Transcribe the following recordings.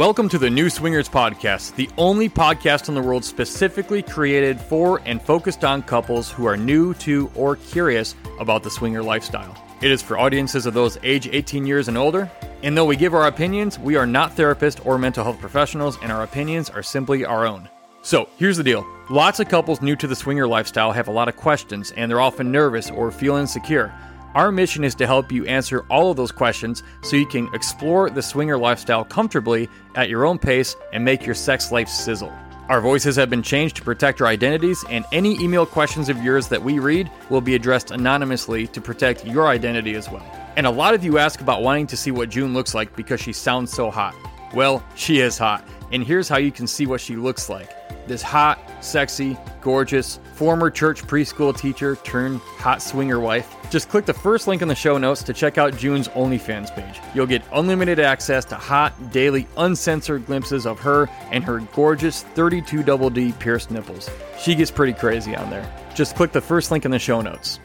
Welcome to the New Swingers Podcast, the only podcast in the world specifically created for and focused on couples who are new to or curious about the swinger lifestyle. It is for audiences of those age 18 years and older. And though we give our opinions, we are not therapists or mental health professionals, and our opinions are simply our own. So, here's the deal lots of couples new to the swinger lifestyle have a lot of questions, and they're often nervous or feel insecure. Our mission is to help you answer all of those questions so you can explore the swinger lifestyle comfortably at your own pace and make your sex life sizzle. Our voices have been changed to protect our identities, and any email questions of yours that we read will be addressed anonymously to protect your identity as well. And a lot of you ask about wanting to see what June looks like because she sounds so hot. Well, she is hot, and here's how you can see what she looks like. This hot, sexy, gorgeous, former church preschool teacher turned hot swinger wife. Just click the first link in the show notes to check out June's OnlyFans page. You'll get unlimited access to hot, daily, uncensored glimpses of her and her gorgeous 32 double D pierced nipples. She gets pretty crazy on there. Just click the first link in the show notes.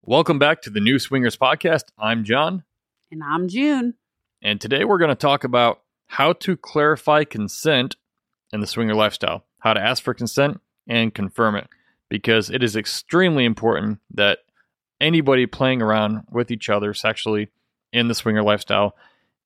Welcome back to the New Swingers Podcast. I'm John, And I'm June. and today we're going to talk about how to clarify consent in the swinger lifestyle, how to ask for consent and confirm it, because it is extremely important that anybody playing around with each other sexually in the swinger lifestyle,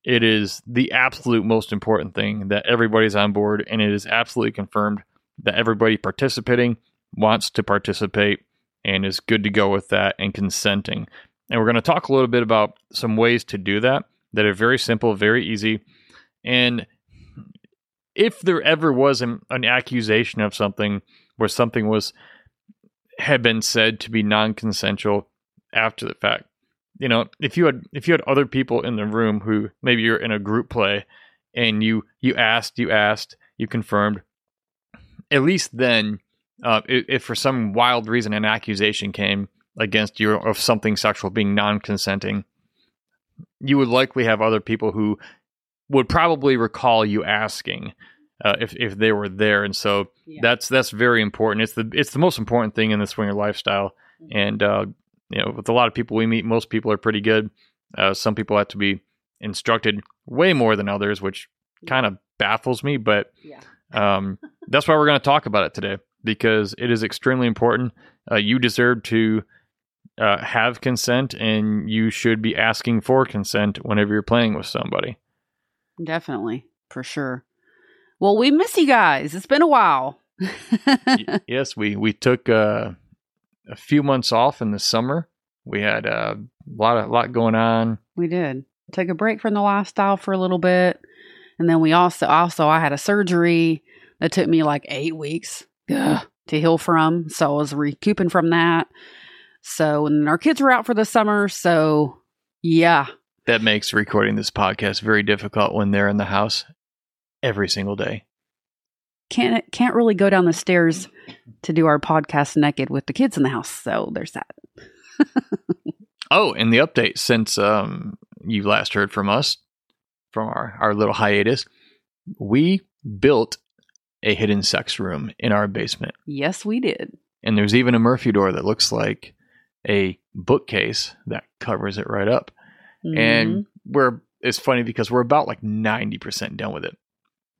it is the absolute most important thing that everybody's on board, and it is absolutely confirmed that everybody participating wants to participate and is good to go with that and consenting. And we're going to talk a little bit about some ways to do that that are very simple, very easy. And if there ever was an, an accusation of something where something was had been said to be non-consensual after the fact, you know, if you had if you had other people in the room who maybe you're in a group play and you you asked, you asked, you confirmed, at least then, uh, if, if for some wild reason an accusation came against you of something sexual being non-consenting, you would likely have other people who would probably recall you asking uh, if if they were there, and so Yeah. that's that's very important. It's the it's the most important thing in the swinger lifestyle, and uh, you know, with a lot of people we meet, most people are pretty good. Uh, some people have to be instructed way more than others, which kind of baffles me, but Yeah. um, that's why we're going to talk about it today because it is extremely important. Uh, you deserve to uh, have consent, and you should be asking for consent whenever you're playing with somebody. Definitely. For sure. Well, we miss you guys. It's been a while. Y- yes, we we took uh, a few months off in the summer. We had uh, a lot of lot going on. we did. Took a break from the lifestyle for a little bit. And then we also also I had a surgery that took me like eight weeks ugh, to heal from. So I was recouping from that. So and our kids were out for the summer. So yeah. That makes recording this podcast very difficult when they're in the house every single day. Can't can't really go down the stairs to do our podcast naked with the kids in the house. So there's that. Oh, and the update since um, you last heard from us from our, our little hiatus, we built a hidden sex room in our basement. Yes, we did. And there's even a Murphy door that looks like a bookcase that covers it right up. Mhm. And we're it's funny because we're about like 90% done with it.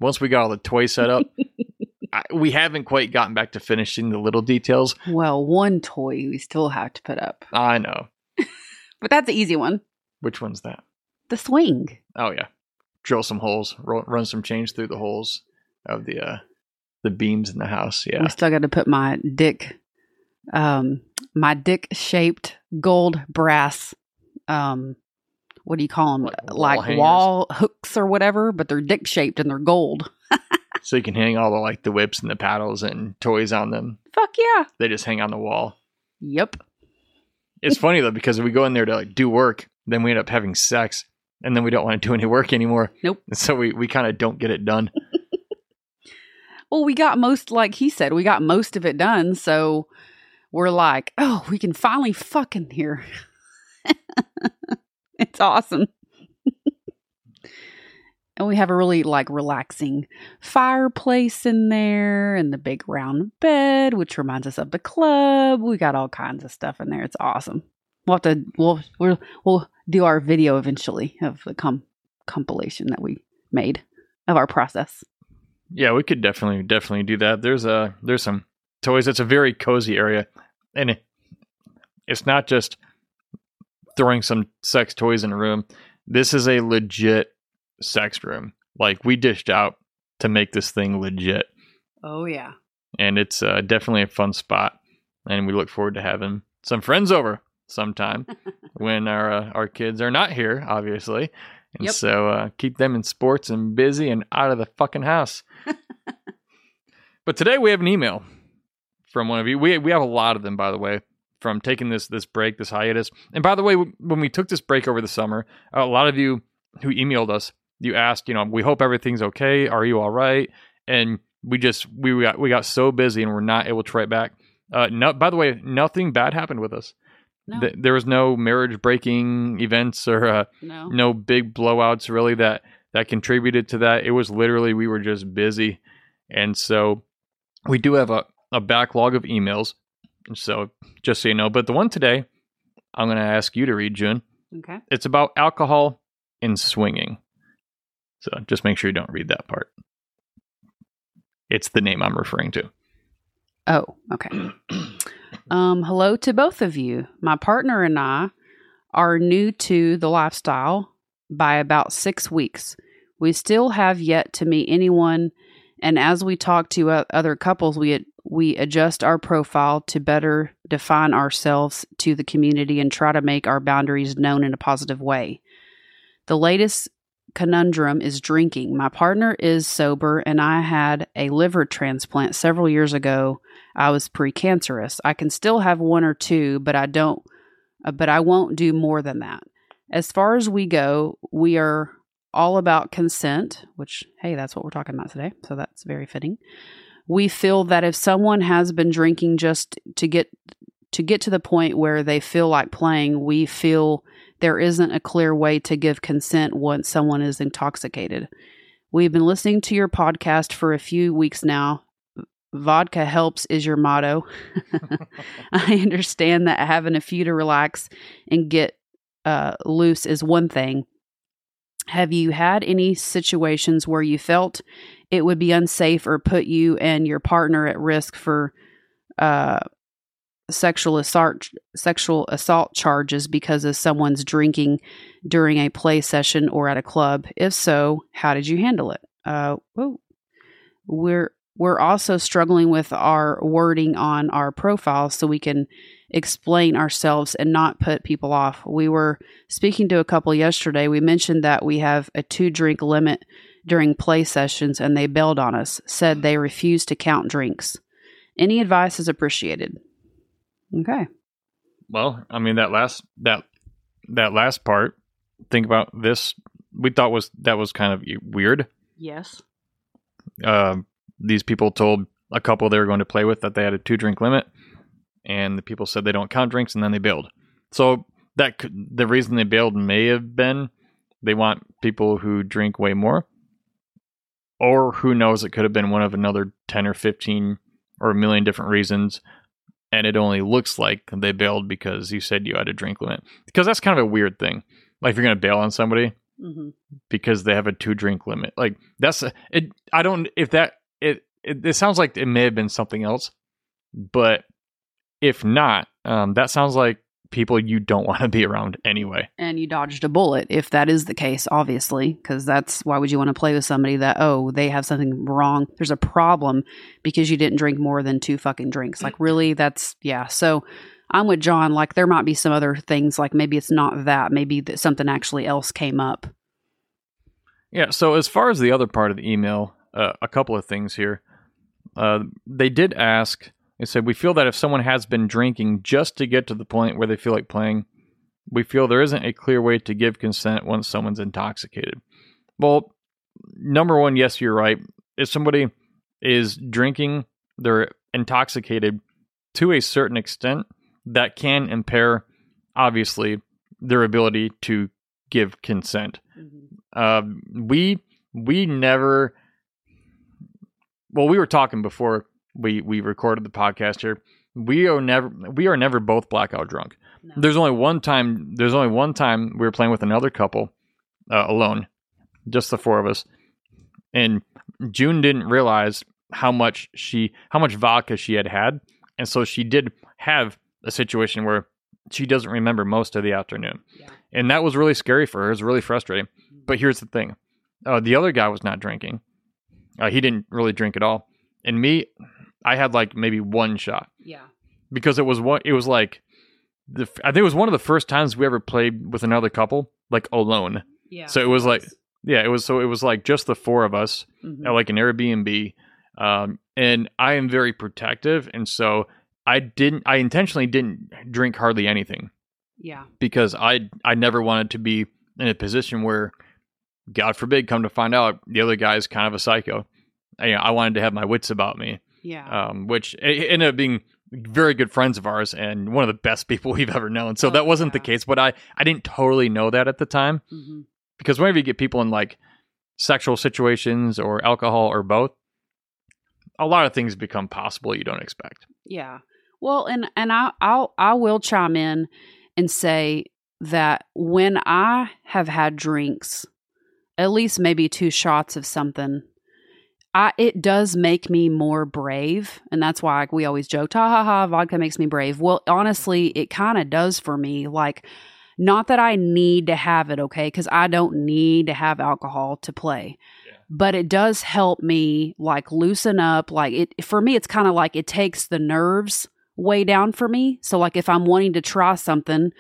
Once we got all the toys set up, I, we haven't quite gotten back to finishing the little details. Well, one toy we still have to put up, I know. but that's the easy one. Which one's that? The swing. Oh yeah, drill some holes, run some chains through the holes of the uh, the beams in the house. Yeah, I still got to put my dick, um, my dick shaped gold brass, um, what do you call them? Uh, like wall Like, wall hooks or whatever, but they're dick shaped and they're gold. so you can hang all the like the whips and the paddles and toys on them. Fuck yeah. They just hang on the wall. Yep. It's funny though because if we go in there to like do work, then we end up having sex, and then we don't want to do any work anymore. Nope. And so we we kind of don't get it done. Well, we got most, like he said, we got most of it done. So we're like, oh, we can finally fuck in here. it's awesome. and we have a really like relaxing fireplace in there and the big round bed, which reminds us of the club. We got all kinds of stuff in there. It's awesome. We'll have to we'll we'll, we'll do our video eventually of the com- compilation that we made of our process. Yeah, we could definitely definitely do that. There's a there's some toys. It's a very cozy area, and it, it's not just throwing some sex toys in a room. This is a legit sex room. Like we dished out to make this thing legit, Oh yeah. and it's uh, definitely a fun spot. And we look forward to having some friends over sometime when our uh, our kids are not here, obviously. And Yep. so uh, keep them in sports and busy and out of the fucking house. but today we have an email from one of you. We we have a lot of them, by the way, from taking this this break, this hiatus. And by the way, when we took this break over the summer, a lot of you who emailed us, you asked, you know, we hope everything's okay. Are you all right? And we just we got we got so busy and we're not able to write back. Uh, no, by the way, nothing bad happened with us. No. Th- there was no marriage breaking events or uh, no. no big blowouts really that that contributed to that. It was literally we were just busy, and so we do have a, a backlog of emails. So just so you know, but the one today, I'm going to ask you to read, June. Okay. It's about alcohol and swinging. So just make sure you don't read that part. It's the name I'm referring to. Oh, okay. Um, hello to both of you. My partner and I are new to the lifestyle by about six weeks. We still have yet to meet anyone, and as we talk to other couples, we we adjust our profile to better define ourselves to the community and try to make our boundaries known in a positive way. The latest conundrum is drinking. My partner is sober, and I had a liver transplant several years ago I was precancerous. I can still have one or two, but I don't uh, but I won't do more than that. As far as we go, we are all about consent, which hey, that's what we're talking about today. So that's very fitting. We feel that if someone has been drinking just to get to get to the point where they feel like playing, we feel there isn't a clear way to give consent once someone is intoxicated. We've been listening to your podcast for a few weeks now vodka helps is your motto. I understand that having a few to relax and get uh, loose is one thing. Have you had any situations where you felt it would be unsafe or put you and your partner at risk for uh, sexual assault sexual assault charges because of someone's drinking during a play session or at a club? If so, how did you handle it? Uh. We're we're also struggling with our wording on our profile so we can explain ourselves and not put people off. We were speaking to a couple yesterday. We mentioned that we have a two drink limit during play sessions and they bailed on us, said they refuse to count drinks. Any advice is appreciated. Okay. Well, I mean that last that that last part. Think about this. We thought was that was kind of weird. Yes. Um, these people told a couple they were going to play with that they had a two drink limit, and the people said they don't count drinks, and then they bailed. So that could, the reason they bailed may have been they want people who drink way more, or who knows, it could have been one of another ten or fifteen or a million different reasons. And it only looks like they bailed because you said you had a drink limit. Because that's kind of a weird thing. Like if you're going to bail on somebody, Mm-hmm. because they have a two drink limit. Like that's a, it. I don't if that it, it. It sounds like it may have been something else, but if not, um, that sounds like people you don't want to be around anyway. And you dodged a bullet if that is the case, obviously, because that's why would you want to play with somebody that, oh, they have something wrong? There's a problem because you didn't drink more than two fucking drinks. Like, really? That's, yeah. So I'm with John. Like, there might be some other things, like maybe it's not that, maybe that something actually else came up. Yeah. So as far as the other part of the email, uh, a couple of things here. Uh, they did ask. They said we feel that if someone has been drinking just to get to the point where they feel like playing, we feel there isn't a clear way to give consent once someone's intoxicated. Well, number one, yes, you're right. If somebody is drinking, they're intoxicated to a certain extent, that can impair, obviously, their ability to give consent. Uh, we we never. Well, we were talking before we we recorded the podcast here. We are never we are never both blackout drunk. No. There's only one time. There's only one time we were playing with another couple uh, alone, just the four of us, and June didn't realize how much she how much vodka she had had, and so she did have a situation where she doesn't remember most of the afternoon, Yeah. and that was really scary for her. It was really frustrating. But here's the thing: uh, the other guy was not drinking. Uh, he didn't really drink at all, and me, I had like maybe one shot Yeah. because it was one. It was like the I think it was one of the first times we ever played with another couple like alone. Yeah. So it was like yeah, it was so it was like just the four of us Mhm. at like an Airbnb, um, and I am very protective, and so I didn't I intentionally didn't drink hardly anything yeah. because I I never wanted to be in a position where, God forbid, come to find out the other guy is kind of a psycho. I, I wanted to have my wits about me Yeah. um, which ended up being very good friends of ours and one of the best people we've ever known. So Oh, that wasn't the case, but I, I didn't totally know that at the time hmm because whenever you get people in like sexual situations or alcohol or both, a lot of things become possible you don't expect. Yeah. Well, and and I I'll I will chime in and say that when I have had drinks, at least maybe two shots of something, I it does make me more brave, and that's why we always joke, ha ha ha, vodka makes me brave. Well, honestly, it kind of does for me. Like, not that I need to have it, okay, because I don't need to have alcohol to play but it does help me like loosen up like it for me it's kind of like it takes the nerves way down for me so like if i'm wanting to try something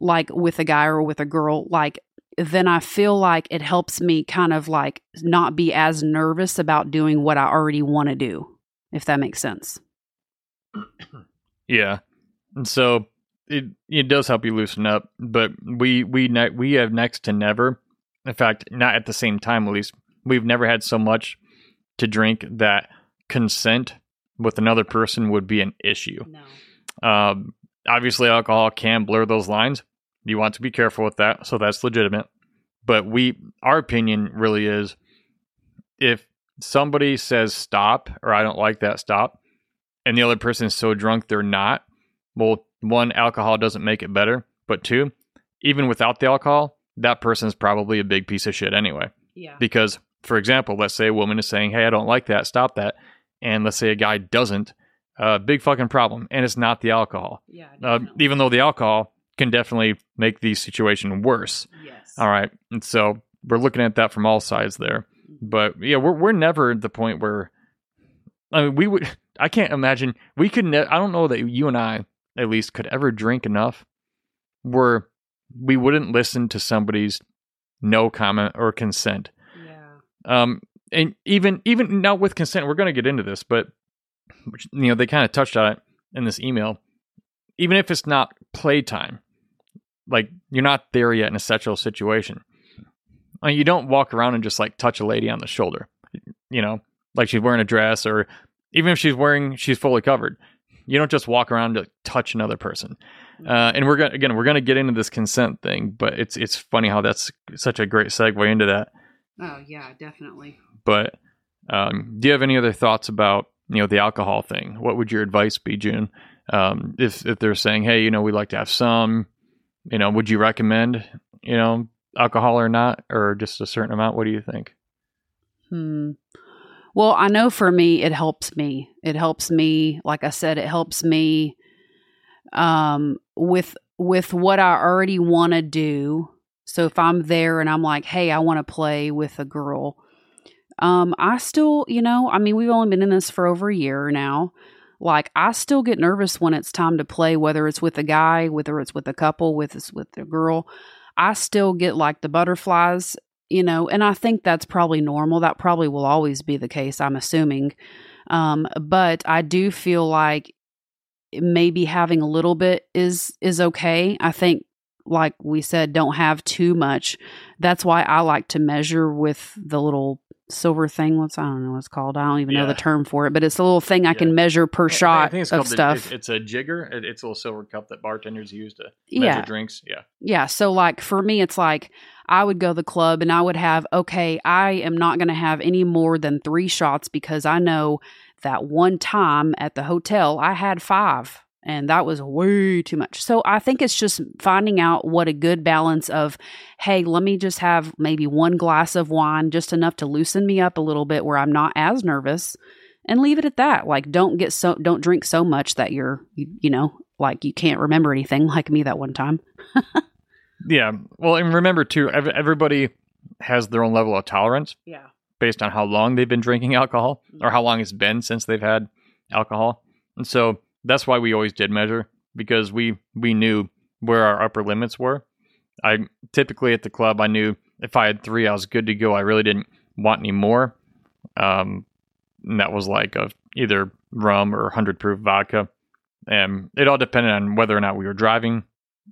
like with a guy or with a girl like then i feel like it helps me kind of like not be as nervous about doing what i already want to do if that makes sense Yeah. And so it it does help you loosen up, but we we ne- we have next to never, in fact, not at the same time at least. We've never had so much to drink that consent with another person would be an issue. no Um, obviously, alcohol can blur those lines. You want to be careful with that, so that's legitimate. But we, our opinion really is, if somebody says stop or I don't like that stop, and the other person is so drunk they're not, well, one, alcohol doesn't make it better, but two, even without the alcohol, that person's probably a big piece of shit anyway. yeah Because, for example, let's say a woman is saying, "Hey, I don't like that. Stop that," and let's say a guy doesn't. Uh, big fucking problem, and it's not the alcohol. yeah Uh, even though the alcohol can definitely make the situation worse. yes All right, and so we're looking at that from all sides there. But yeah, we're we're never at the point where, I mean, we would. I can't imagine we could. Ne- I don't know that you and I, at least, could ever drink enough where we wouldn't listen to somebody's no comment or consent. yeah Um, and even even now with consent, we're going to get into this, but you know they kind of touched on it in this email. Even if it's not playtime, like you're not there yet in a sexual situation, I mean, you don't walk around and just like touch a lady on the shoulder, you know, like she's wearing a dress, or even if she's wearing she's fully covered. You don't just walk around to touch another person. Uh, and we're gonna again we're gonna get into this consent thing, but it's it's funny how that's such a great segue into that oh yeah definitely but um, do you have any other thoughts about you know the alcohol thing? What would your advice be, June? Um, if if they're saying, hey, you know, we'd like to have some, you know, would you recommend you know alcohol or not, or just a certain amount? What do you think? Hmm. Well, I know for me, it helps me. It helps me. Like I said, it helps me um, with with what I already want to do. So if I'm there and I'm like, hey, I want to play with a girl, um, I still, you know, I mean, we've only been in this for over a year now. Like, I still get nervous when it's time to play, whether it's with a guy, whether it's with a couple, with it's with a girl. I still get like the butterflies you know, and I think that's probably normal. That probably will always be the case, I'm assuming. Um, but I do feel like maybe having a little bit is is okay. I think like we said don't have too much. That's why I like to measure with the little silver thing. What's I don't know what it's called. I don't even know the term for it, but it's a little thing I Yeah. can measure per shot I think it's of called the- stuff. it's, it's a jigger. It's a little silver cup that bartenders use to Yeah. measure drinks. Yeah, Yeah. So, like, for me, it's like I would go to the club and I would have, okay, I am not going to have any more than three shots because I know that one time at the hotel, I had five. And that was way too much. So I think it's just finding out what a good balance of, hey, let me just have maybe one glass of wine, just enough to loosen me up a little bit where I'm not as nervous, and leave it at that. Like, don't get so, don't drink so much that you're, you, you know, like you can't remember anything, like me that one time. yeah. Well, and remember too, everybody has their own level of tolerance. Yeah. Based on how long they've been drinking alcohol or mm-hmm. how long it's been since they've had alcohol, and so that's why we always did measure because we we knew where our upper limits were. I typically at the club I knew if I had three I was good to go. I really didn't want any more. Um, and that was like a, either rum or hundred proof vodka, and it all depended on whether or not we were driving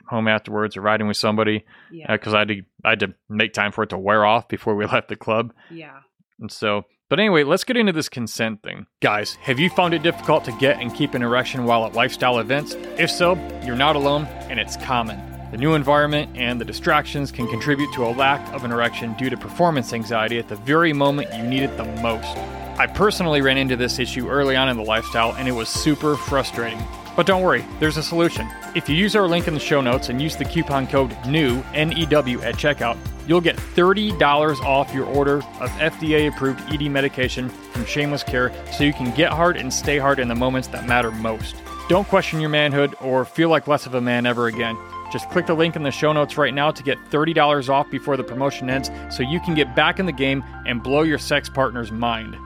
home afterwards or riding with somebody. Yeah, because uh, I had to I had to make time for it to wear off before we left the club. Yeah, and so but anyway, let's get into this consent thing. Guys, have you found it difficult to get and keep an erection while at lifestyle events? If so, you're not alone, and it's common. The new environment and the distractions can contribute to a lack of an erection due to performance anxiety at the very moment you need it the most. I personally ran into this issue early on in the lifestyle, and it was super frustrating. But don't worry, there's a solution. If you use our link in the show notes and use the coupon code NEW, N-E-W, at checkout, you'll get $30 off your order of FDA approved ED medication from Shameless Care so you can get hard and stay hard in the moments that matter most. Don't question your manhood or feel like less of a man ever again. Just click the link in the show notes right now to get $30 off before the promotion ends so you can get back in the game and blow your sex partner's mind.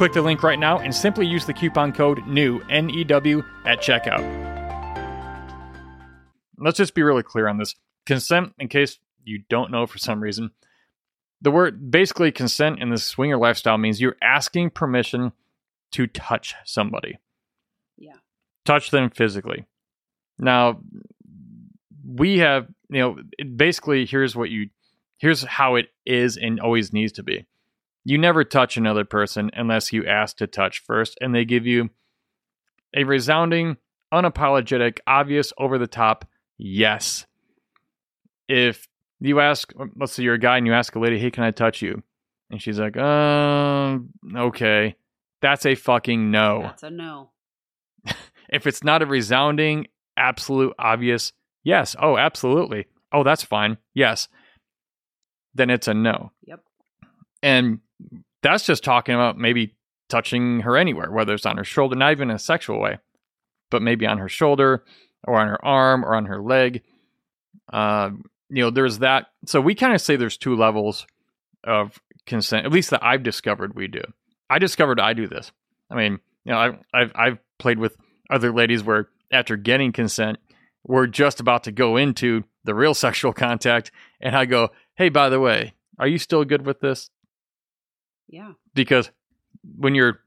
Click the link right now and simply use the coupon code NEW, N E W, at checkout. Let's just be really clear on this. Consent, in case you don't know for some reason, the word basically consent in the swinger lifestyle means you're asking permission to touch somebody. Yeah. Touch them physically. Now, we have, you know, basically here's what you here's how it is and always needs to be. You never touch another person unless you ask to touch first, and they give you a resounding, unapologetic, obvious, over the top yes. If you ask, let's say you're a guy and you ask a lady, hey, can I touch you? And she's like, um, okay. That's a fucking no. That's a no. if it's not a resounding, absolute, obvious yes, oh, absolutely. Oh, that's fine. Yes. Then it's a no. Yep. And that's just talking about maybe touching her anywhere, whether it's on her shoulder, not even in a sexual way, but maybe on her shoulder or on her arm or on her leg. Uh, you know, there's that. So we kind of say there's two levels of consent, at least that I've discovered we do. I discovered I do this. I mean, you know, I, I've I've played with other ladies where after getting consent, we're just about to go into the real sexual contact, and I go, "Hey, by the way, are you still good with this?" Yeah. Because when you're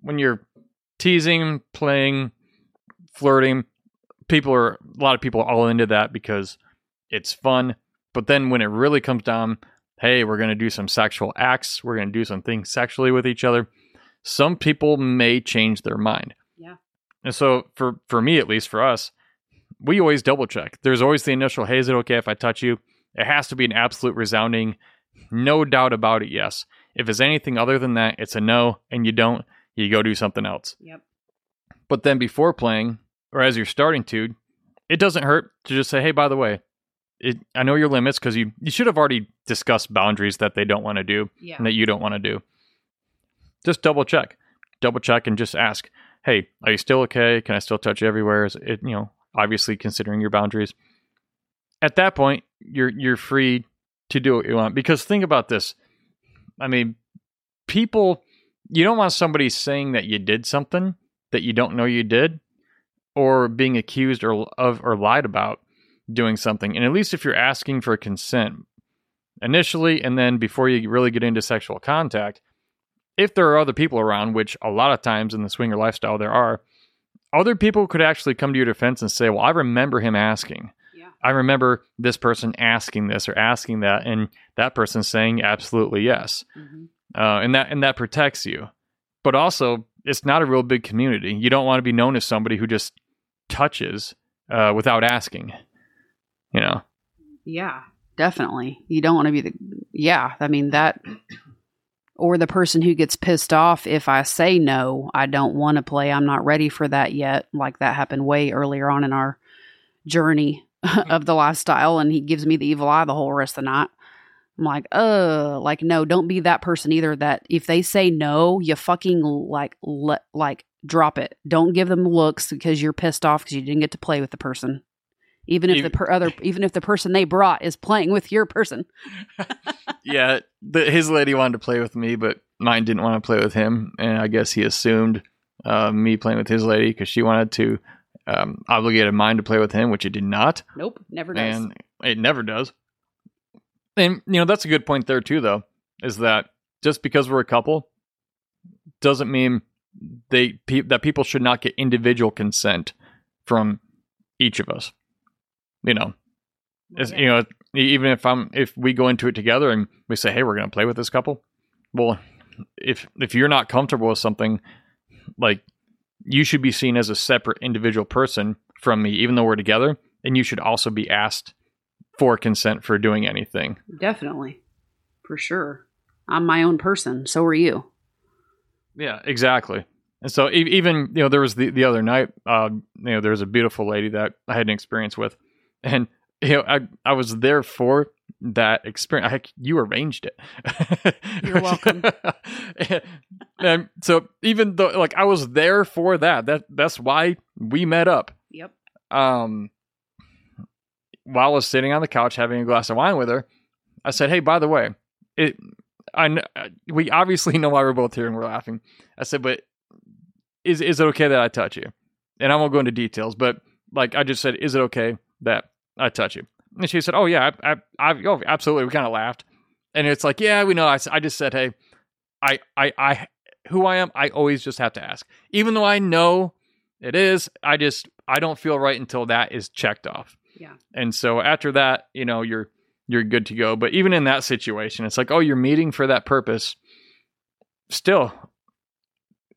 when you're teasing, playing, flirting, people are a lot of people are all into that because it's fun. But then when it really comes down, hey, we're going to do some sexual acts, we're going to do some things sexually with each other, some people may change their mind. Yeah. And so for for me at least for us, we always double check. There's always the initial, hey, is it okay if I touch you? It has to be an absolute resounding, no doubt about it, yes. If it's anything other than that, it's a no, and you don't, you go do something else. Yep. But then before playing, or as you're starting to, it doesn't hurt to just say, hey, by the way, it, I know your limits because you, you should have already discussed boundaries that they don't want to do yeah. and that you don't want to do. Just double check. Double check and just ask, hey, are you still okay? Can I still touch you everywhere? Is it, you know, obviously considering your boundaries. At that point, you're you're free to do what you want. Because think about this. I mean, people, you don't want somebody saying that you did something that you don't know you did, or being accused or of or lied about doing something. And at least if you're asking for consent initially, and then before you really get into sexual contact, if there are other people around, which a lot of times in the swinger lifestyle there are, other people could actually come to your defense and say, "Well, I remember him asking." I remember this person asking this or asking that, and that person saying absolutely yes, mm-hmm. uh, and that and that protects you. But also, it's not a real big community. You don't want to be known as somebody who just touches uh, without asking. You know. Yeah, definitely. You don't want to be the. Yeah, I mean that. or the person who gets pissed off if I say no, I don't want to play, I'm not ready for that yet. Like that happened way earlier on in our journey of the lifestyle, and he gives me the evil eye the whole rest of the night. I'm like, uh, like no, don't be that person either. That if they say no, you fucking like let like drop it. Don't give them looks because you're pissed off because you didn't get to play with the person. Even if Even- the per- other, even if the person they brought is playing with your person. yeah, the, his lady wanted to play with me, but mine didn't want to play with him, and I guess he assumed uh, me playing with his lady because she wanted to um, obligated mine to play with him, which it did not, Nope, never does. and it never does. And you know that's a good point there too, though, is that just because we're a couple doesn't mean they pe- that people should not get individual consent from each of us. You know, is Yeah. you know even if i'm if we go into it together and we say hey we're going to play with this couple well if if you're not comfortable with something like you should be seen as a separate individual person from me even though we're together and you should also be asked for consent for doing anything Definitely, for sure. I'm my own person. So are you. Yeah, exactly. And so e- even you know there was the the other night, uh, you know there was a beautiful lady that I had an experience with, and you know I I was there for that experience. Heck, you arranged it. You're welcome. and, and so even though like I was there for that, that that's why we met up. Yep. Um, while I was sitting on the couch having a glass of wine with her, I said, "Hey, by the way, it." I kn- we obviously know why we're both here and we're laughing. I said, but is is it okay that I touch you? And I won't go into details, but like I just said, is it okay that I touch you? And she said, oh yeah, I, I, I oh, absolutely. We kind of laughed, and it's like, yeah, we know. I, I just said, hey, I, I, I, who I am, I always just have to ask, even though I know it is. I just I don't feel right until that is checked off. Yeah. And so after that, you know, you're you're good to go. But even in that situation, it's like, oh, you're meeting for that purpose. Still,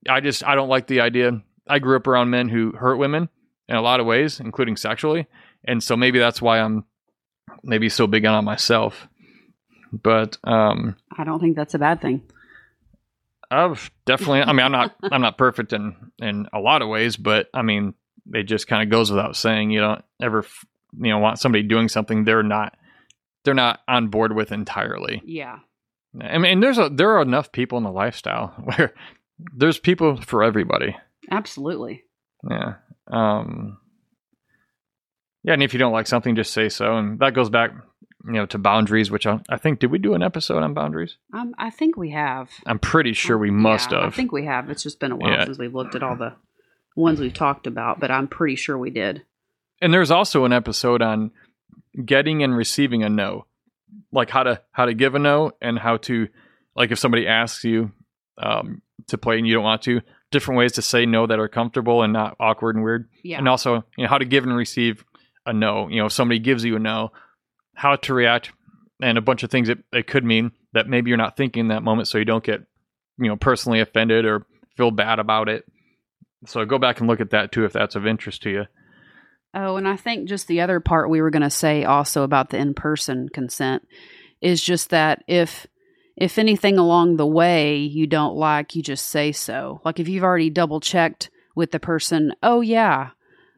I just I don't like the idea. I grew up around men who hurt women in a lot of ways, including sexually, and so maybe that's why I'm maybe so big on myself. But um, I don't think that's a bad thing. I've definitely. I mean, I'm not. I'm not perfect in in a lot of ways, but I mean, it just kind of goes without saying. You don't ever, you know, want somebody doing something they're not. They're not on board with entirely. Yeah. I mean, there's a there are enough people in the lifestyle where there's people for everybody. Absolutely. Yeah. Um. Yeah, and if you don't like something, just say so, and that goes back, you know, to boundaries. Which I, I think did we do an episode on boundaries? Um, I think we have. I'm pretty sure we must Yeah, have. I think we have. It's just been a while Yeah. since we've looked at all the ones we've talked about, but I'm pretty sure we did. and there's also an episode on getting and receiving a no like how to how to give a no and how to like if somebody asks you um, to play and you don't want to different ways to say no that are comfortable and not awkward and weird Yeah. and also you know how to give and receive a no. You know if somebody gives you a no how to react and a bunch of things that it could mean that maybe you're not thinking in that moment so you don't get you know personally offended or feel bad about it. So go back and look at that too if that's of interest to you. Oh, and I think just the other part we were going to say also about the in-person consent is just that if if anything along the way you don't like, you just say so. Like if you've already double checked with the person, oh yeah,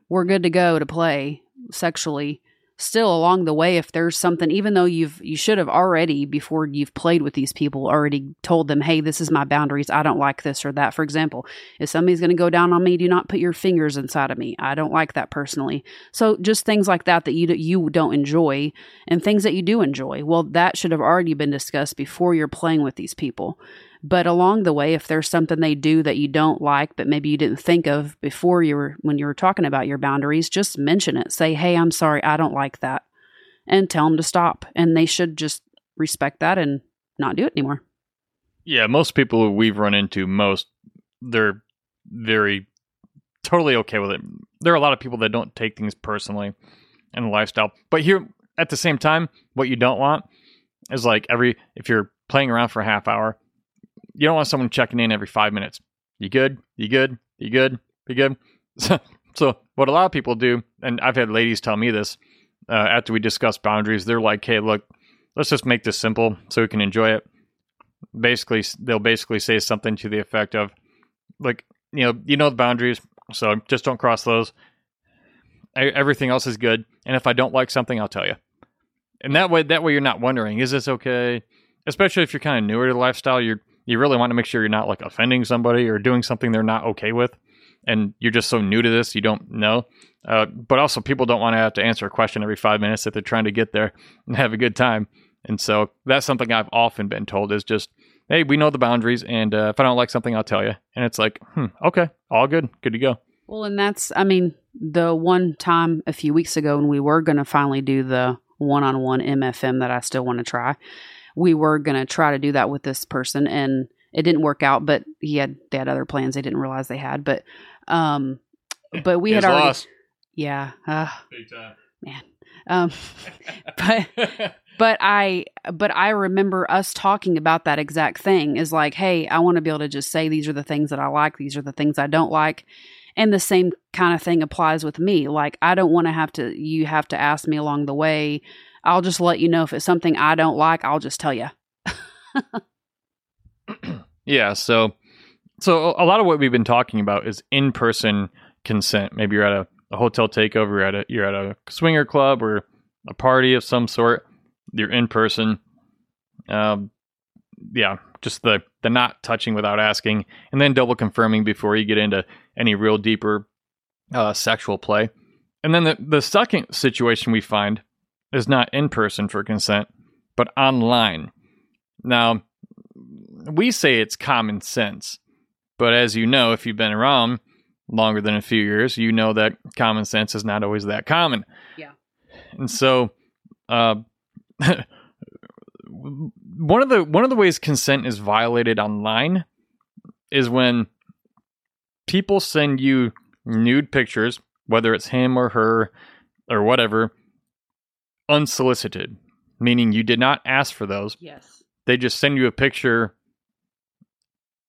we're good to go to play sexually. Still along the way, if there's something, even though you've you should have already before you've played with these people already told them, hey, this is my boundaries. I don't like this or that. For example, if somebody's going to go down on me, do not put your fingers inside of me. I don't like that personally. So just things like that that you you don't enjoy and things that you do enjoy. Well, that should have already been discussed before you're playing with these people. But along the way, if there's something they do that you don't like, but maybe you didn't think of before you were when you were talking about your boundaries, just mention it. Say, "Hey, I'm sorry, I don't like that," and tell them to stop. And they should just respect that and not do it anymore. Yeah, most people we've run into, most they're very totally okay with it. There are a lot of people that don't take things personally the lifestyle. But here at the same time, what you don't want is like every if you're playing around for a half hour, you don't want someone checking in every five minutes. You good? You good? You good? You good? So, so what a lot of people do, and I've had ladies tell me this uh, after we discuss boundaries, they're like, "Hey, look, let's just make this simple so we can enjoy it." basically they'll basically say something to the effect of like you know you know the boundaries so just don't cross those E- everything else is good and if i don't like something i'll tell you and that way that way you're not wondering is this okay especially if you're kind of newer to the lifestyle you're you really want to make sure you're not like offending somebody or doing something they're not okay with and you're just so new to this you don't know. Uh, but also people don't want to have to answer a question every five minutes if they're trying to get there and have a good time. And so that's something i've often been told is just hey we know the boundaries and uh, if i don't like something i'll tell you and it's like hmm okay all good good to go. Well, and that's, I mean, the one time a few weeks ago when we were going to finally do the one on one MFM that I still want to try, we were going to try to do that with this person and it didn't work out, but he had, they had other plans they didn't realize they had. But, um, but we had He's already, lost. yeah, uh, Big time. man. Um, but, but I but I remember us talking about that exact thing is like, hey, I want to be able to just say these are the things that I like, these are the things I don't like. And the same kind of thing applies with me. Like I don't want to have to you have to ask me along the way. I'll just let you know if it's something I don't like, I'll just tell you. Yeah, so so a lot of what we've been talking about is in-person consent. Maybe you're at a, a hotel takeover, you're at a you're at a swinger club or a party of some sort. You're in person. Um, yeah, just the the not touching without asking, and then double confirming before you get into any real deeper uh, sexual play. And then the the second situation we find is not in person for consent, but online. Now, we say it's common sense, but as you know, if you've been around longer than a few years, you know that common sense is not always that common. Yeah. And so, uh, one of the one of the ways consent is violated online is when people send you nude pictures, whether it's him or her or whatever, unsolicited, meaning you did not ask for those Yes. they just send you a picture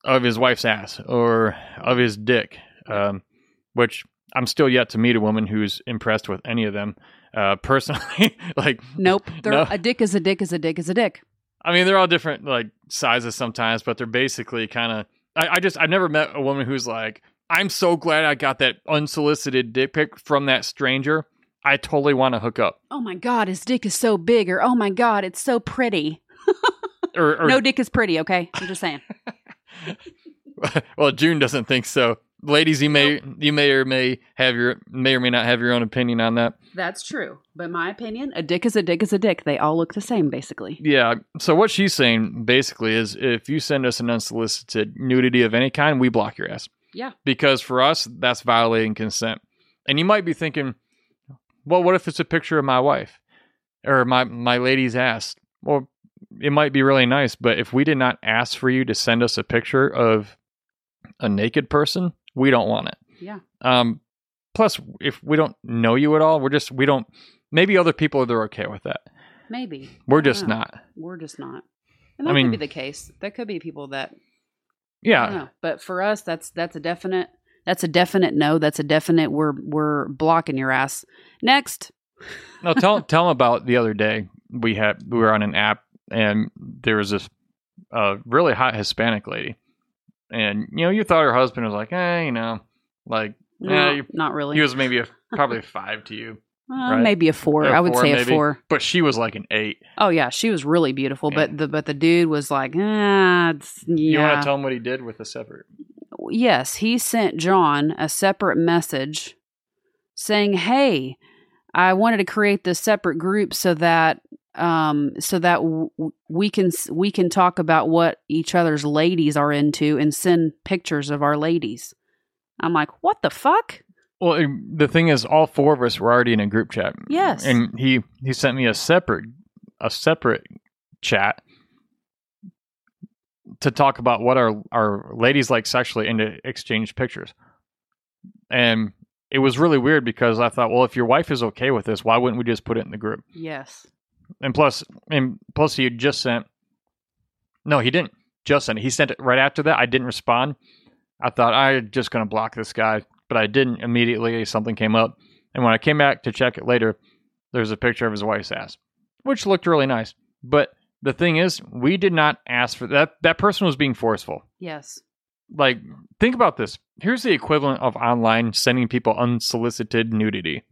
of his wife's ass or of his dick, um, which I'm still yet to meet a woman who's impressed with any of them. Uh, personally, like, Nope. No. A dick is a dick is a dick is a dick. I mean, they're all different like sizes sometimes, but they're basically kind of. I, I just I've never met a woman who's like, I'm so glad I got that unsolicited dick pic from that stranger. I totally want to hook up. Oh my god, his dick is so big or oh my god, it's so pretty. Or, or no dick is pretty, okay? I'm just saying. well, June doesn't think so. Ladies, you may you may or may have your may or may not have your own opinion on that. That's true. But my opinion, a dick is a dick is a dick. They all look the same, basically. Yeah. So what she's saying basically is, if you send us an unsolicited nudity of any kind, we block your ass. Yeah. Because for us, that's violating consent. And you might be thinking, well, what if it's a picture of my wife or my my lady's ass? Well, it might be really nice, but if we did not ask for you to send us a picture of a naked person, we don't want it. Yeah. Um, plus, if we don't know you at all, we're just we don't. Maybe other people are okay with that. Maybe. We're just know. not. We're just not. And I that mean- could be the case. There could be people that I Yeah, know. But for us that's that's a definite that's a definite no. That's a definite we're we're blocking your ass. Next. no. Tell tell them about the other day we had we were on an app and there was this uh, really hot Hispanic lady, and you know you thought her husband was like, hey, you know, like No, Yeah, you- not really. he was maybe a, probably a five to you, Uh, right? Maybe a four. A I would four, say a four. but she was like an eight. Oh yeah, she was really beautiful, Yeah. but the but the dude was like, ah, it's, yeah. You want to tell him what he did with the separate? Yes, he sent John a separate message saying, "Hey, I wanted to create this separate group so that um so that w- we can we can talk about what each other's ladies are into and send pictures of our ladies." I'm like, "What the fuck?" Well, the thing is, all four of us were already in a group chat. Yes. and he he sent me a separate a separate chat to talk about what our our ladies like sexually and to exchange pictures. And it was really weird because I thought, well, if your wife is okay with this, why wouldn't we just put it in the group? Yes. And plus, and plus, he had just sent. No, he didn't just send it. He sent it right after that. I didn't respond. I thought I'm just going to block this guy, but I didn't immediately. Something came up, and when I came back to check it later, there's a picture of his wife's ass, which looked really nice. But the thing is, we did not ask for that. That person was being forceful. Yes. Like, think about this. Here's the equivalent of online sending people unsolicited nudity,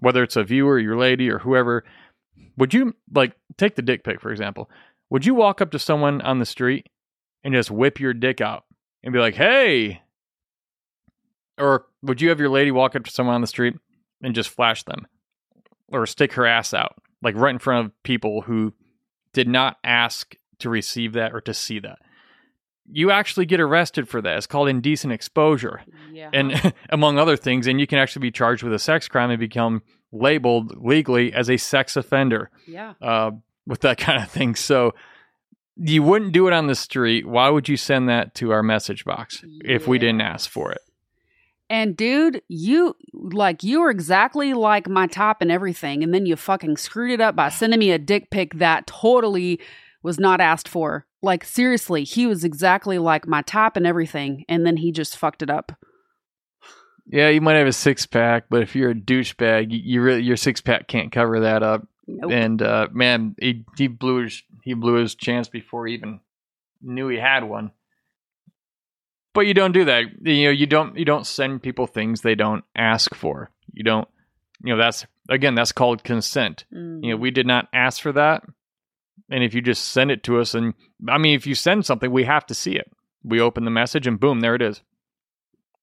whether it's a viewer, your lady, or whoever. Would you like take the dick pic for example? Would you walk up to someone on the street and just whip your dick out and be like, "Hey," or would you have your lady walk up to someone on the street and just flash them, or stick her ass out like right in front of people who did not ask to receive that or to see that? You actually get arrested for that. It's called indecent exposure Yeah. and among other things, and you can actually be charged with a sex crime and become labeled legally as a sex offender yeah. uh, with that kind of thing. So you wouldn't do it on the street. Why would you send that to our message box if we didn't ask for it? And dude, you like you were exactly like my top and everything, and then you fucking screwed it up by sending me a dick pic that totally was not asked for. Like seriously, he was exactly like my top and everything, and then he just fucked it up. Yeah, you might have a six pack, but if you're a douchebag, you, you really your six pack can't cover that up. Nope. And uh, man, he he blew his he blew his chance before he even knew he had one. But you don't do that. You know, you don't you don't send people things they don't ask for. You don't. You know, that's again that's called consent. Mm. You know, we did not ask for that. And if you just send it to us, and I mean, if you send something, we have to see it. We open the message, and boom, there it is.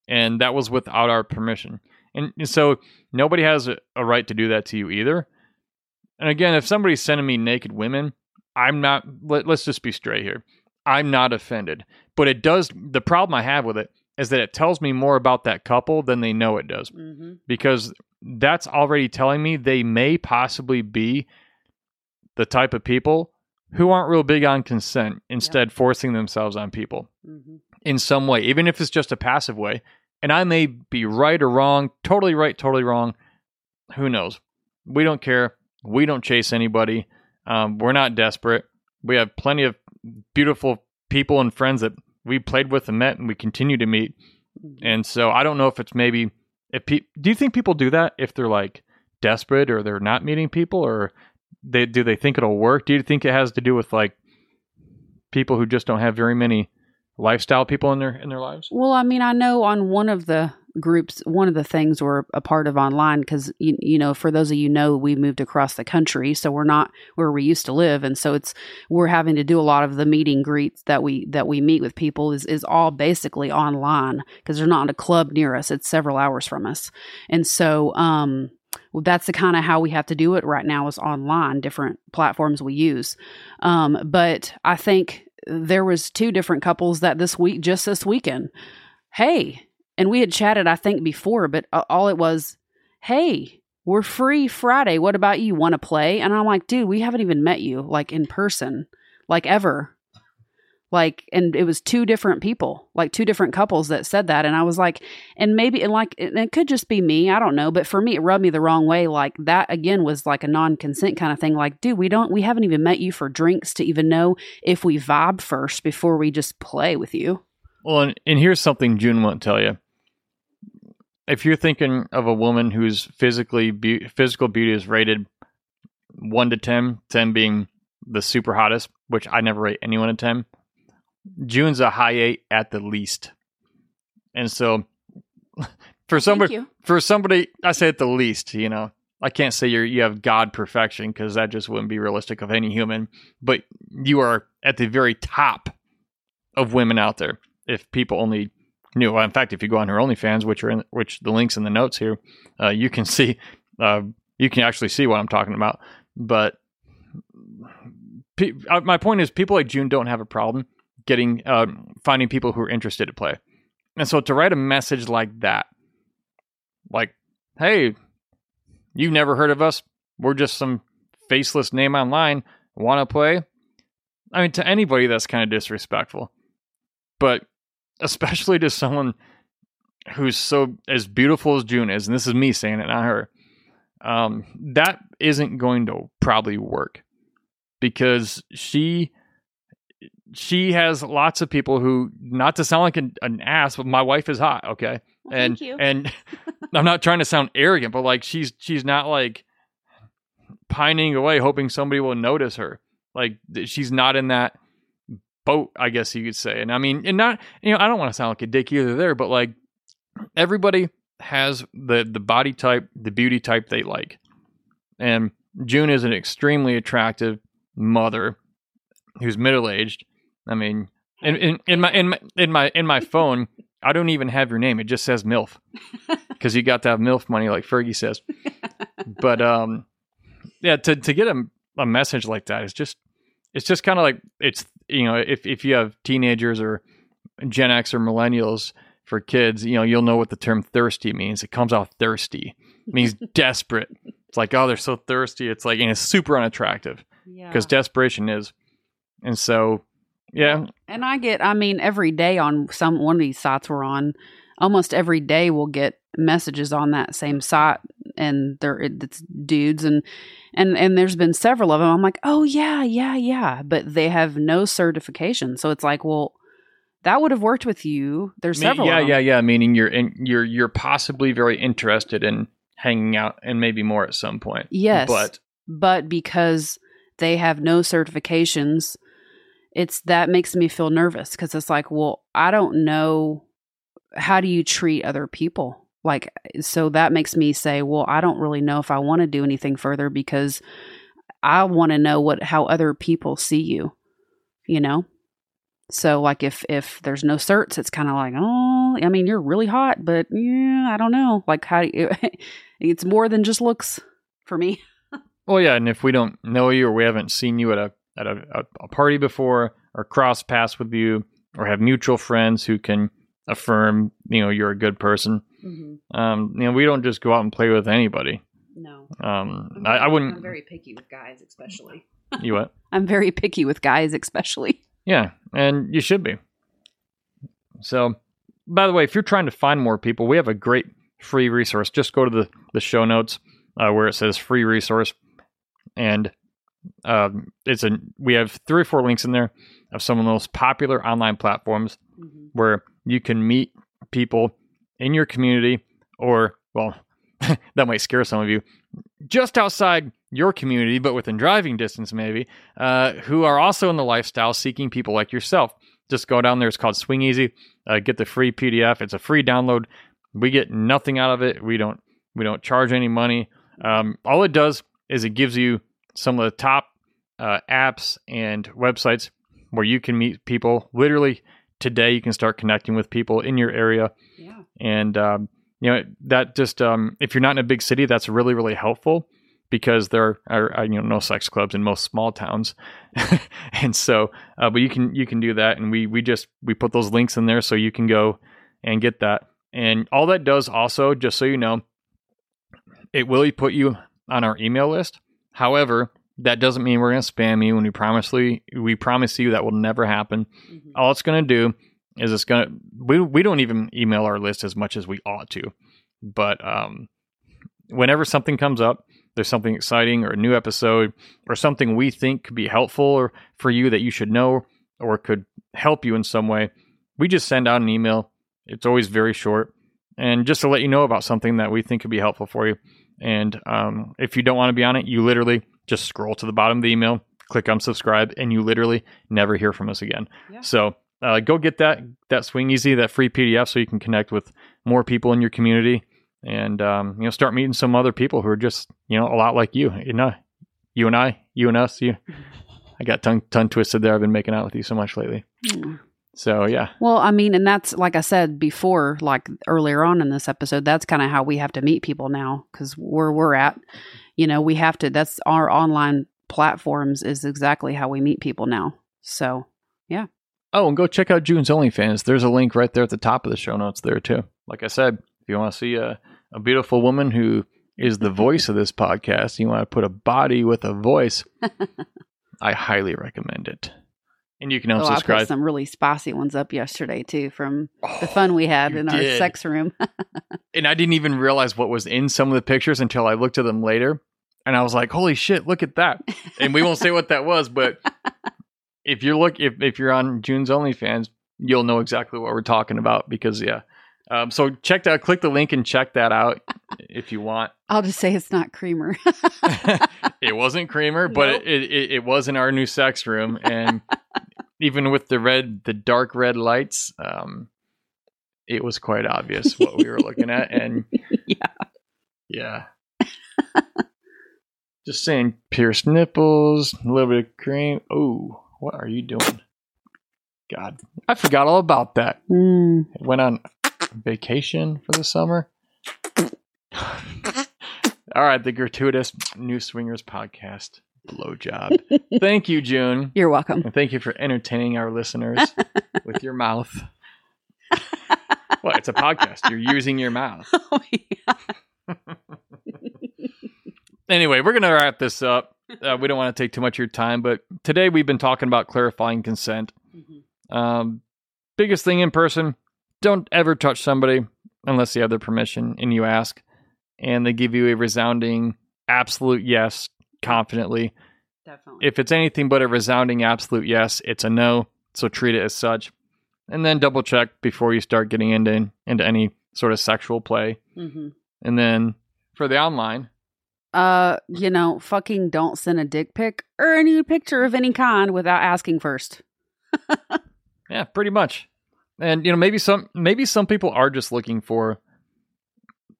And that was without our permission. And so nobody has a, a right to do that to you either. And again, if somebody's sending me naked women, I'm not, let, let's just be straight here. I'm not offended. But it does, the problem I have with it is that it tells me more about that couple than they know it does Mhm. because that's already telling me they may possibly be the type of people who aren't real big on consent, instead forcing themselves on people Mhm. in some way, even if it's just a passive way. And I may be right or wrong, totally right, totally wrong. Who knows? We don't care. We don't chase anybody. Um, we're not desperate. We have plenty of beautiful people and friends that we played with and met, and we continue to meet. And so I don't know if it's maybe if pe- do you think people do that if they're like desperate or they're not meeting people or they do they think it'll work? Do you think it has to do with like people who just don't have very many lifestyle people in their in their lives? Well, I mean, I know on one of the groups, one of the things we're a part of online because you, you know, for those of you know, we moved across the country, so we're not where we used to live, and so it's we're having to do a lot of the meeting greets that we that we meet with people is is all basically online because they're not in a club near us; it's several hours from us, and so um. Well, that's the kind of how we have to do it right now is online, different platforms we use. Um, but I think there was two different couples that this week, just this weekend, hey, and we had chatted, I think, before, but uh, all it was, hey, we're free Friday. What about you? Want to play? And I'm like, dude, we haven't even met you like in person, like ever. Like, and it was two different people, like two different couples that said that. And I was like, and maybe, and like, and it could just be me. I don't know. But for me, it rubbed me the wrong way. Like, that again was like a non consent kind of thing. Like, dude, we don't, we haven't even met you for drinks to even know if we vibe first before we just play with you. Well, and, and here's something June won't tell you. If you're thinking of a woman whose physically be- physical beauty is rated one to 10, 10 being the super hottest, which I never rate anyone a ten. June's a high eight at the least, and so for somebody for somebody, I say at the least, you know, I can't say you're you have God perfection because that just wouldn't be realistic of any human. But you are at the very top of women out there. If people only knew, well, in fact, if you go on her OnlyFans, which are in, which the links in the notes here, uh, you can see, uh, you can actually see what I'm talking about. But pe- uh, my point is, people like June don't have a problem getting um, finding people who are interested to play. And so to write a message like that, like, hey, you've never heard of us. We're just some faceless name online. Want to play? I mean, to anybody, that's kind of disrespectful. But especially to someone who's so as beautiful as June is, and this is me saying it, not her, um, that isn't going to probably work because she she has lots of people who not to sound like an, an ass but my wife is hot okay Well, and thank you. and i'm not trying to sound arrogant but like she's she's not like pining away hoping somebody will notice her Like she's not in that boat, I guess you could say. And I mean, and not you know, I don't want to sound like a dick either there, but like everybody has the the body type, the beauty type they like. And June is an extremely attractive mother who's middle aged. I mean, in, in, in my in my in my in my phone, I don't even have your name. It just says MILF because you got to have MILF money, like Fergie says. but um, yeah, to to get a a message like that is just it's just kind of like it's you know if if you have teenagers or Gen X or millennials for kids, you know you'll know what the term thirsty means. It comes off thirsty. It means desperate. It's like oh they're so thirsty. It's like and it's super unattractive Yeah. because desperation is, and so yeah, And I get, I mean, every day on some one of these sites we're on, almost every day we'll get messages on that same site, and they're it's dudes and and and there's been several of them. I'm like, oh yeah, yeah, yeah, but they have no certification, so it's like, well, that would have worked with you. There's Me- several. yeah, of them. yeah, yeah. Meaning you're in, you're you're possibly very interested in hanging out and maybe more at some point. Yes. but but because they have no certifications it's that makes me feel nervous because it's like well i don't know how do you treat other people like so that makes me say well i don't really know if i want to do anything further because i want to know what how other people see you you know so like if if there's no certs it's kind of like oh i mean you're really hot but yeah i don't know like how you, it's more than just looks for me well, yeah. And if we don't know you or we haven't seen you at a at a, a party before or cross paths with you or have mutual friends who can affirm you know you're a good person, um, you know we don't just go out and play with anybody. No. Um, I, I wouldn't. I'm very picky with guys, especially. you what? I'm very picky with guys, especially. Yeah, and you should be. So, by the way, if you're trying to find more people, we have a great free resource. Just go to the, the show notes uh, where it says free resource, and um, it's a we have three or four links in there of some of the most popular online platforms where you can meet people in your community, or well, that might scare some of you, just outside your community, but within driving distance, maybe, uh, who are also in the lifestyle seeking people like yourself. Just go down there. It's called Swing Easy. Uh, get the free PDF. It's a free download. We get nothing out of it. We don't. We don't charge any money. Um, all it does is it gives you some of the top uh, apps and websites where you can meet people. Literally today, you can start connecting with people in your area Yeah. And um, you know that just um, if you're not in a big city that's really really helpful because there are you know no sex clubs in most small towns. And so uh, but you can you can do that. And we we just we put those links in there so you can go and get that. And all that does also just so you know it will put you on our email list. However that doesn't mean we're going to spam you and we promise you we promise you that will never happen. All it's going to do is it's going to we, we don't even email our list as much as we ought to but um whenever something comes up there's something exciting or a new episode or something we think could be helpful or for you that you should know or could help you in some way we just send out an email. It's always very short. And just to let you know about something that we think could be helpful for you. And um, if you don't want to be on it you literally just scroll to the bottom of the email click unsubscribe and you literally never hear from us again. Yeah. so uh, go get that that swing easy that free pdf so you can connect with more people in your community and um, you know start meeting some other people who are just you know a lot like you. You know you and i you and us you. I got tongue tongue twisted there. I've been making out with you so much lately. Mm. so yeah. Well, I mean, and that's like I said before, like earlier on in this episode, that's kind of how we have to meet people now because where we're at, you know, we have to, that's our online platforms is exactly how we meet people now. So, oh and go check out june's onlyfans. There's a link right there at the top of the show notes there too. Like i said if you want to see a, a beautiful woman who is the voice of this podcast you want to put a body with a voice i highly recommend it. And you can oh, I put some really spicy ones up yesterday too from the Oh, fun we had in our sex room. and I didn't even realize what was in some of the pictures until I looked at them later, and I was like, "Holy shit, look at that!" And we won't say what that was, but if you look, if if you're on June's OnlyFans, you'll know exactly what we're talking about because yeah, Um, so check that. Click the link and check that out if you want. I'll just say it's not creamer. it wasn't creamer, but Nope. it, it it was in our new sex room, and even with the red, the dark red lights, um, it was quite obvious what we were looking at, and yeah. yeah. Just saying, pierced nipples, a little bit of cream. Oh, what are you doing? God, I forgot all about that. Mm. Went on vacation for the summer. All right, the gratuitous New Swingers podcast blowjob. thank you, June. You're welcome. And thank you for entertaining our listeners with your mouth. Well, it's a podcast. You're using your mouth. Oh, yeah. Anyway, we're going to wrap this up. Uh, we don't want to take too much of your time, but today we've been talking about clarifying consent. Um, biggest thing in person don't ever touch somebody unless you have their permission and you ask, and they give you a resounding absolute yes confidently. Definitely. If it's anything but a resounding absolute yes, it's a no. So treat it as such. And then double check before you start getting into into any sort of sexual play. hmm And then for the online, Uh, you know, fucking don't send a dick pic or any picture of any kind without asking first. Yeah, pretty much. And you know, maybe some maybe some people are just looking for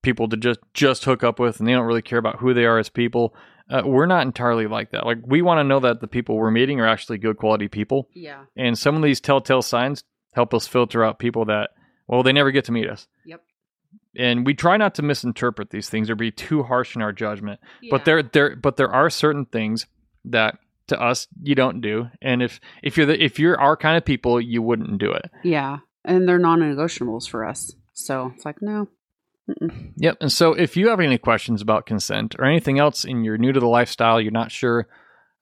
people to just just hook up with, and they don't really care about who they are as people. Uh, we're not entirely like that. Like we want to know that the people we're meeting are actually good quality people, Yeah. and some of these telltale signs help us filter out people that well they never get to meet us. Yep. And we try not to misinterpret these things or be too harsh in our judgment. But there there but there are certain things that to us you don't do, and if if you're the if you're our kind of people, you wouldn't do it. Yeah. And they're non negotiables for us. So it's like, no. Yep. And so if you have any questions about consent or anything else and you're new to the lifestyle, you're not sure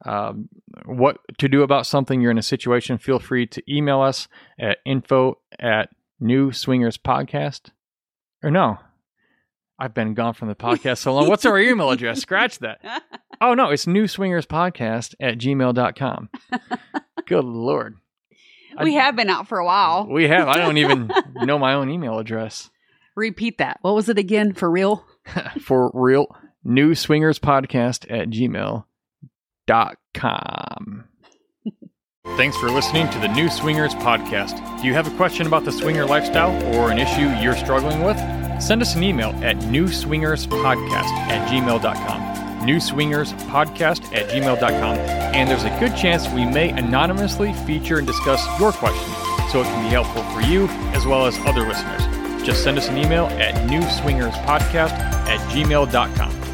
um, what to do about something, you're in a situation, feel free to email us at info at new swingers podcast. Or no, I've been gone from the podcast so long. What's our email address? Scratch that. Oh, no, it's new swingers podcast at gmail.com. Good Lord. we have been out for a while. We have. I don't even know my own email address. Repeat that. What was it again? For real? for real new swingers podcast at gmail.com thanks for listening to the new swingers podcast. Do you have a question about the swinger lifestyle or an issue you're struggling with? Send us an email at newswingerspodcast at gmail.com new swingers podcast at gmail.com and there's a good chance we may anonymously feature and discuss your question so it can be helpful for you as well as other listeners. Just send us an email at newswingerspodcast at gmail.com.